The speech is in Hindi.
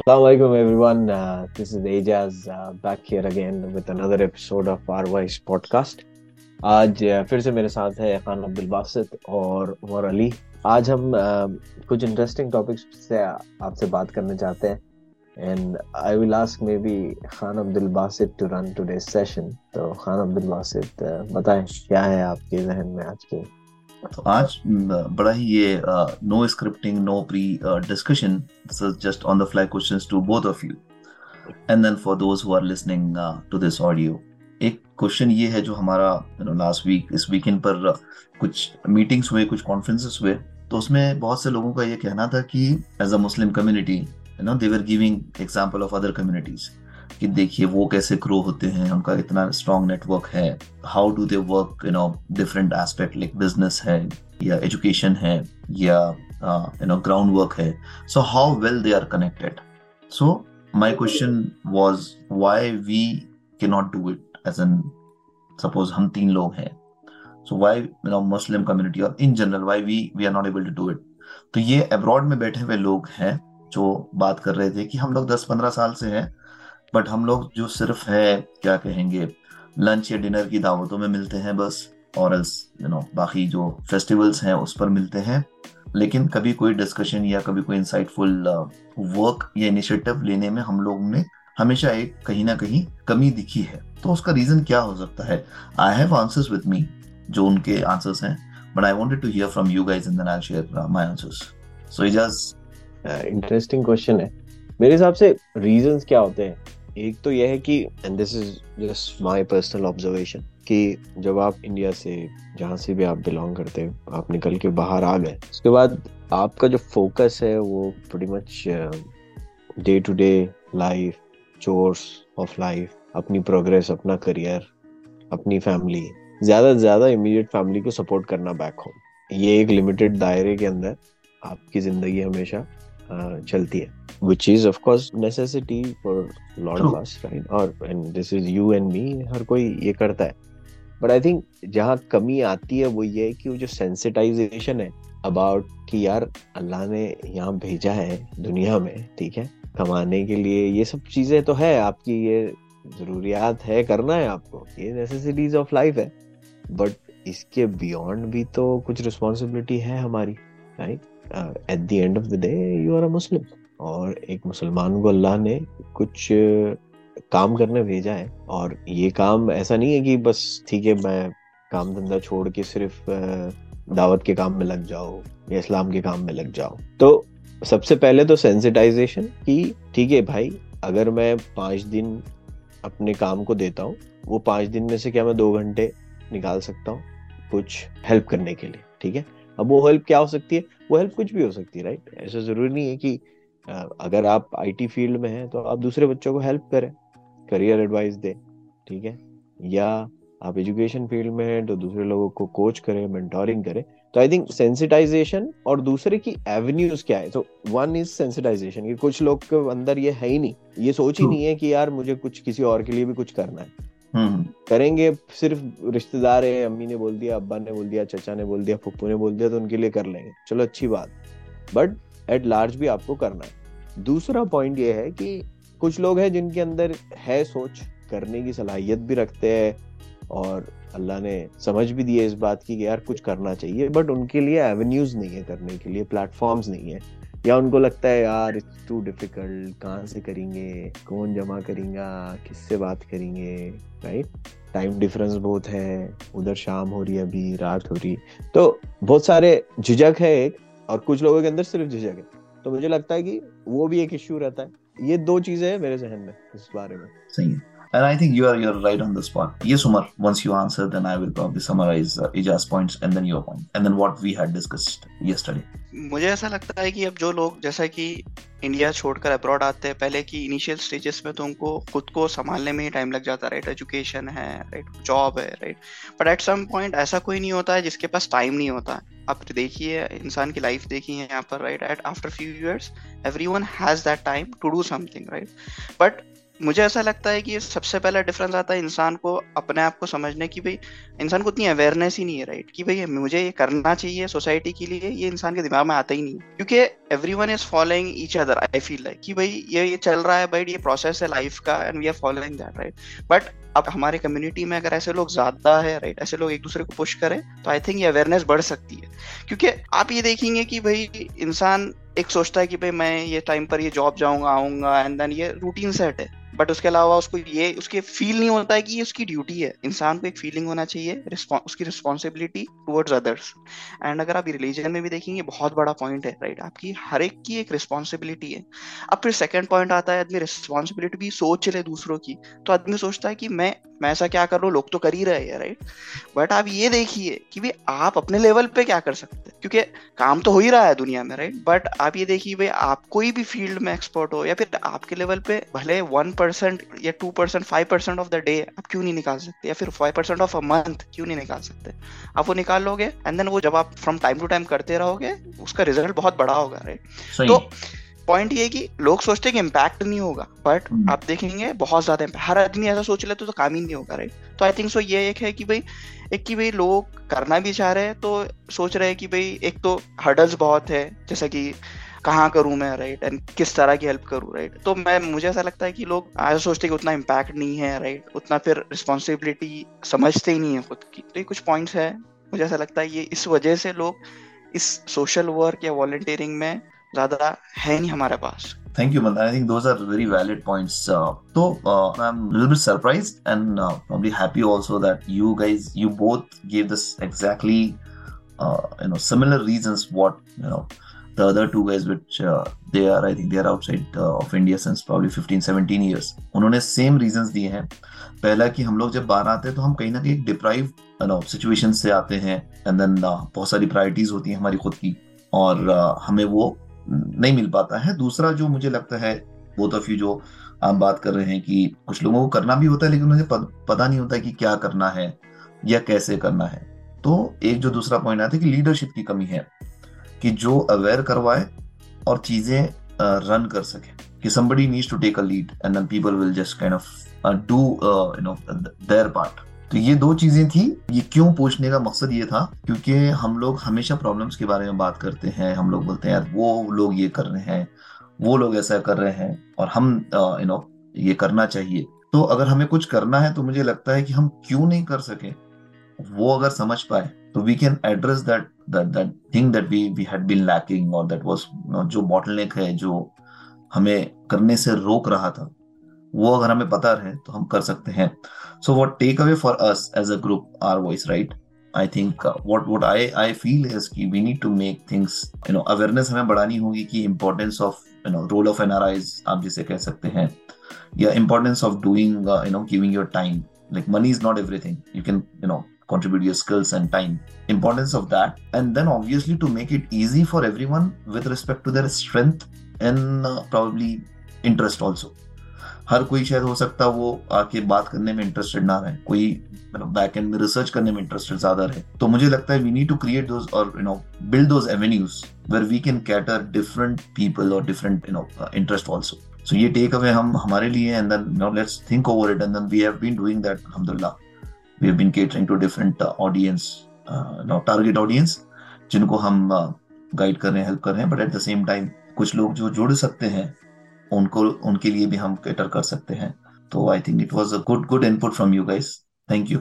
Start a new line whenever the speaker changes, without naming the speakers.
Assalamualaikum everyone. Uh, this is Ajaz uh, back here again with another episode of our Wise podcast. आज uh, फिर से मेरे साथ है खान अब्दुल बासित और उमर अली आज हम uh, कुछ इंटरेस्टिंग टॉपिक्स से आपसे बात करने चाहते हैं and I will ask maybe Khan Abdul Basit to run today session तो खान अब्दुल बासित uh, बताएँ क्या है आपके जहन में आज के
तो आज बड़ा ही ये no scripting no pre discussion just on the fly questions to both of you and then for those who are listening to this audio एक क्वेश्चन ये है जो हमारा यू नो लास्ट वीक इस वीकेंड पर कुछ मीटिंग्स हुए, कुछ कॉन्फ्रेंसेस हुए तो उसमें बहुत से लोगों का ये कहना था कि as a Muslim community you know they were giving example of other communities कि देखिए वो कैसे ग्रो होते हैं, उनका इतना स्ट्रॉन्ग नेटवर्क है how do they work you know different aspect like business है या एजुकेशन है या यू नो ग्राउंड वर्क है. So how well they are connected so my question was why we can not do it as an suppose हम तीन लोग हैं. So why you know Muslim community और in general why we we are not able to do it तो ये अब्रॉड में बैठे हुए लोग हैं जो बात कर रहे थे कि हम लोग दस पंद्रह साल से हैं बट हम लोग जो सिर्फ़ है क्या कहेंगे लंच या डिनर की दावतों में मिलते हैं बस और यू नो बाकी जो फेस्टिवल्स हैं उस पर मिलते हैं। लेकिन कभी कोई डिस्कशन या कभी कोई इंसाइटफुल वर्क uh, या इनिशिएटिव लेने में हम लोग ने हमेशा एक कहीं ना कहीं कमी दिखी है। तो उसका रीजन क्या हो सकता है? I have answers with me जो उनके आंसर्स हैं but I wanted to hear from you guys and then I share my answers so Ijaz
interesting question है। मेरे हिसाब से रीजंस क्या होते हैं? एक तो यह है कि and this is just my personal observation कि जब आप इंडिया से, जहाँ से भी आप बिलोंग करते हैं, आप निकल के बाहर आ गए, उसके बाद आपका जो फोकस है वो pretty much day to day life chores of life अपनी प्रोग्रेस अपना करियर अपनी फैमिली ज़्यादा से ज़्यादा इमीडिएट फैमिली को सपोर्ट करना बैक होम ये एक लिमिटेड दायरे के अंदर आपकी ज़िंदगी हमेशा चलती है। Which is of course necessity for a lot True. of us right? Or and this is you and me हर कोई ये करता है। बट आई थिंक जहाँ कमी आती है वो ये है कि वो जो सेंसिटाइजेशन है अबाउट कि यार अल्लाह ने यहाँ भेजा है दुनिया में ठीक है? कमाने के लिए ये सब चीज़ें तो है आपकी ये जरूरियात है करना है आपको। ये नेसेसिटीज ऑफ़ लाइफ है। बट इसके बियॉन्ड भी तो कुछ रिस्पॉन्सिबिलिटी है हमारी right at the end of the day you are a Muslim और एक मुसलमान को अल्लाह ने कुछ काम करने भेजा है। और ये काम ऐसा नहीं है कि बस ठीक है, मैं काम धंधा छोड़ के सिर्फ़ दावत के काम में लग जाओ या इस्लाम के काम में लग जाओ तो सबसे पहले तो सेंसिटाइजेशन कि ठीक है भाई, अगर मैं पाँच दिन अपने काम को देता हूँ, वो पाँच दिन में से क्या मैं दो घंटे निकाल सकता हूँ कुछ हेल्प करने के लिए, ठीक है? अब वो हेल्प क्या हो सकती है? वो हेल्प कुछ भी हो सकती है राइट ऐसा ज़रूरी नहीं है कि अगर आप आईटी फ़ील्ड में हैं तो आप दूसरे बच्चों को हेल्प करें करियर एडवाइस दें ठीक है? या आप एजुकेशन फ़ील्ड में हैं तो दूसरे लोगों को कोच करें मेंटोरिंग करें। तो आई थिंक सेंसिटाइजेशन और दूसरे की एवेन्यूज क्या है? तो वन इज़ सेंसिटाइजेशन कि कुछ लोग के अंदर ये है ही नहीं। ये सोच ही नहीं है कि यार मुझे कुछ किसी और के लिए भी कुछ करना है। हम्म। करेंगे सिर्फ़ रिश्तेदार है अम्मी ने बोल दिया अब्बा ने बोल दिया चचा ने बोल दिया फुप्पू ने बोल दिया तो उनके लिए कर लेंगे। चलो अच्छी बात। बट एट लार्ज भी आपको करना है। दूसरा पॉइंट ये है कि कुछ लोग हैं जिनके अंदर है सोच, करने की सलाहियत भी रखते हैं और अल्लाह ने समझ भी दी है इस बात की कि यार कुछ करना चाहिए बट उनके लिए एवेन्यूज नहीं है करने के लिए प्लेटफॉर्म्स नहीं है। या उनको लगता है, यार इट्स टू डिफ़िकल्ट कहाँ से करेंगे? कौन जमा करेंगे? किससे बात करेंगे? राइट टाइम डिफरेंस बहुत है, उधर शाम हो रही है अभी, रात हो रही तो बहुत सारे झिझक है एक और कुछ लोगों के अंदर सिर्फ़ झिझक है। तो मुझे लगता है कि वो भी एक इश्यू रहता है। ये दो चीज़ें हैं मेरे जहन में इस बारे में।
सही है। And I think you are you're right on the spot. Yes, Umar. Once you answer, then I will probably summarize uh, Ijaz points and then your point, and then what we had discussed yesterday.
मुझे ऐसा लगता है कि अब जो लोग जैसा कि इंडिया छोड़कर अब्रॉड आते हैं पहले की इनिशियल स्टेजेस में तो उनको खुद को संभालने में ही टाइम लग जाता है राइट एजुकेशन है राइट जॉब है right but at some point ऐसा कोई नहीं होता है जिसके पास टाइम नहीं होता है आप देखिए इंसान की लाइफ देखिए यहाँ पर right at after few years everyone has that time to do something right but मुझे ऐसा लगता है कि सबसे पहला डिफरेंस आता है इंसान को अपने आप को समझने की, भाई इंसान को उतनी अवेयरनेस ही नहीं है राइट कि भाई मुझे ये करना चाहिए सोसाइटी के लिए, ये इंसान के दिमाग में आता ही नहीं है। क्योंकि everyone is following each other I feel like कि भाई ये ये चल रहा है भाई ये प्रोसेस है लाइफ का and we are following that right but अब हमारे कम्युनिटी में अगर ऐसे लोग ज़्यादा है राइट ऐसे लोग एक दूसरे को पुश करें तो आई थिंक ये अवेयरनेस बढ़ सकती है। क्योंकि आप ये देखेंगे कि भाई इंसान एक सोचता है कि भाई मैं ये टाइम पर ये जॉब जाऊँगा, आऊँगा एंड देन ये रूटीन सेट है। बट उसके अलावा उसको ये, उसके फील नहीं होता है कि ये उसकी ड्यूटी है। इंसान को एक फीलिंग होना चाहिए उसकी रिस्पॉन्सिबिलिटी टुवर्ड्स अदर्स एंड अगर आप रिलीजन में भी देखेंगे बहुत बड़ा पॉइंट है राइट आपकी हर एक की एक रिस्पॉन्सिबिलिटी है। अब फिर सेकेंड पॉइंट आता है, आदमी रिस्पॉन्सिबिलिटी भी सोच ले दूसरों की। तो आदमी सोचता है कि मैं मैं ऐसा क्या कर? रहा हूँ लोग तो कर ही रहे हैं राइट बट आप ये देखिए कि भाई आप अपने लेवल पे क्या कर सकते हैं? क्योंकि काम तो हो ही रहा है दुनिया में राइट बट आप ये देखिए, भाई आप कोई भी फ़ील्ड में एक्सपर्ट हो या फिर आपके लेवल पे भले वन परसेंट या two percent five percent of the day आप क्यों नहीं निकाल सकते? या फिर five percent of a month क्यों नहीं निकाल सकते? आप वो निकाल लोगे एंड देन वो जब आप फ्रॉम टाइम टू टाइम करते रहोगे उसका रिज़ल्ट बहुत बड़ा होगा राइट तो पॉइंट ये कि लोग सोचते हैं कि इम्पैक्ट नहीं होगा बट hmm. आप देखेंगे बहुत ज़्यादा हर आदमी ऐसा सोच लेते तो काम ही नहीं होगा राइट तो आई थिंक सो ये एक है कि भाई एक कि भाई लोग करना भी चाह रहे हैं तो सोच रहे हैं कि भाई एक तो हर्डल्स बहुत है जैसा कि कहाँ करूँ मैं राइट एंड किस तरह की हेल्प करूँ राइट तो मैं मुझे ऐसा लगता है कि लोग ऐसा सोचते हैं कि उतना इम्पैक्ट नहीं है राइट उतना फिर रिस्पॉन्सिबिलिटी समझते ही नहीं है खुद की तो ये कुछ पॉइंट्स है मुझे ऐसा लगता है ये इस वजह से लोग इस सोशल वर्क या वॉल्टियरिंग में ज़्यादा है नहीं हमारे पास
Thank you, Mandan. I think those are very valid points. Uh, so uh, I'm a little bit surprised and uh, probably happy also that you guys, you both gave this exactly, uh, you know, similar reasons. What you know, the other two guys, which uh, they are, I think they are outside uh, of India since probably 15, 17 years. उन्होंने same reasons दिए हैं. पहला कि हम लोग जब बाहर आते हैं तो हम कहीं ना कहीं डिप्राइव सिचुएशन से आते हैं। एंड देन बहुत सारी प्रायोरिटीज होती हैं हमारी खुद की। और हमें वो नहीं मिल पाता है। दूसरा जो मुझे लगता है बोथ ऑफ़ यू जो आप बात कर रहे हैं कि कुछ लोगों को करना भी होता है लेकिन उन्हें पता नहीं होता कि क्या करना है या कैसे करना है। तो एक जो दूसरा पॉइंट आता है कि लीडरशिप की कमी है। कि जो अवेयर करवाए और चीज़ें रन कर सके। कि somebody needs to take a lead and then people will just kind of uh, do uh, you know their part. तो ये दो चीज़ें थी। ये क्यों पूछने का मकसद ये था? क्योंकि हम लोग हमेशा प्रॉब्लम्स के बारे में बात करते हैं। हम लोग बोलते हैं यार वो लोग ये कर रहे हैं वो लोग ऐसा कर रहे हैं और हम यू नो ये करना चाहिए। तो अगर हमें कुछ करना है तो मुझे लगता है कि हम क्यों नहीं कर सके? वो अगर समझ पाए तो we can address that that that thing that we we had been lacking और दैट वाज जो बॉटलनेक है, जो हमें करने से रोक रहा था, वो अगर हमें पता रहे तो हम कर सकते हैं। So what takeaway for us as a group our voice right I think what what I I feel is की we need to make things you know awareness हमें बढ़ानी होगी कि importance of you know role of NRIs आप जिसे कह सकते हैं, या importance of doing you know giving your time like money is not everything. You can, you know contribute your skills and time. Importance of that and then obviously to make it easy for everyone with respect to their strength and uh, probably interest also. हर कोई शायद हो सकता है वो आके बात करने में इंटरेस्टेड ना रहे। कोई बैक एंड में रिसर्च करने में इंटरेस्टेड ज़्यादा रहे। तो मुझे लगता है we need to create those और you know build those avenues where we can cater different people और different you know interest also so ये टेक अवे हम हमारे लिए and then no let's think over it and then we have been doing that अल्हम्दुलिल्लाह we been catering to different audience target audience जिनको हम गाइड uh, कर रहे हैं हेल्प कर रहे हैं but at the same time कुछ लोग जो जुड़ सकते हैं उनको उनके लिए भी हम कैटर कर सकते हैं। तो I think it was a good good input from you guys thank you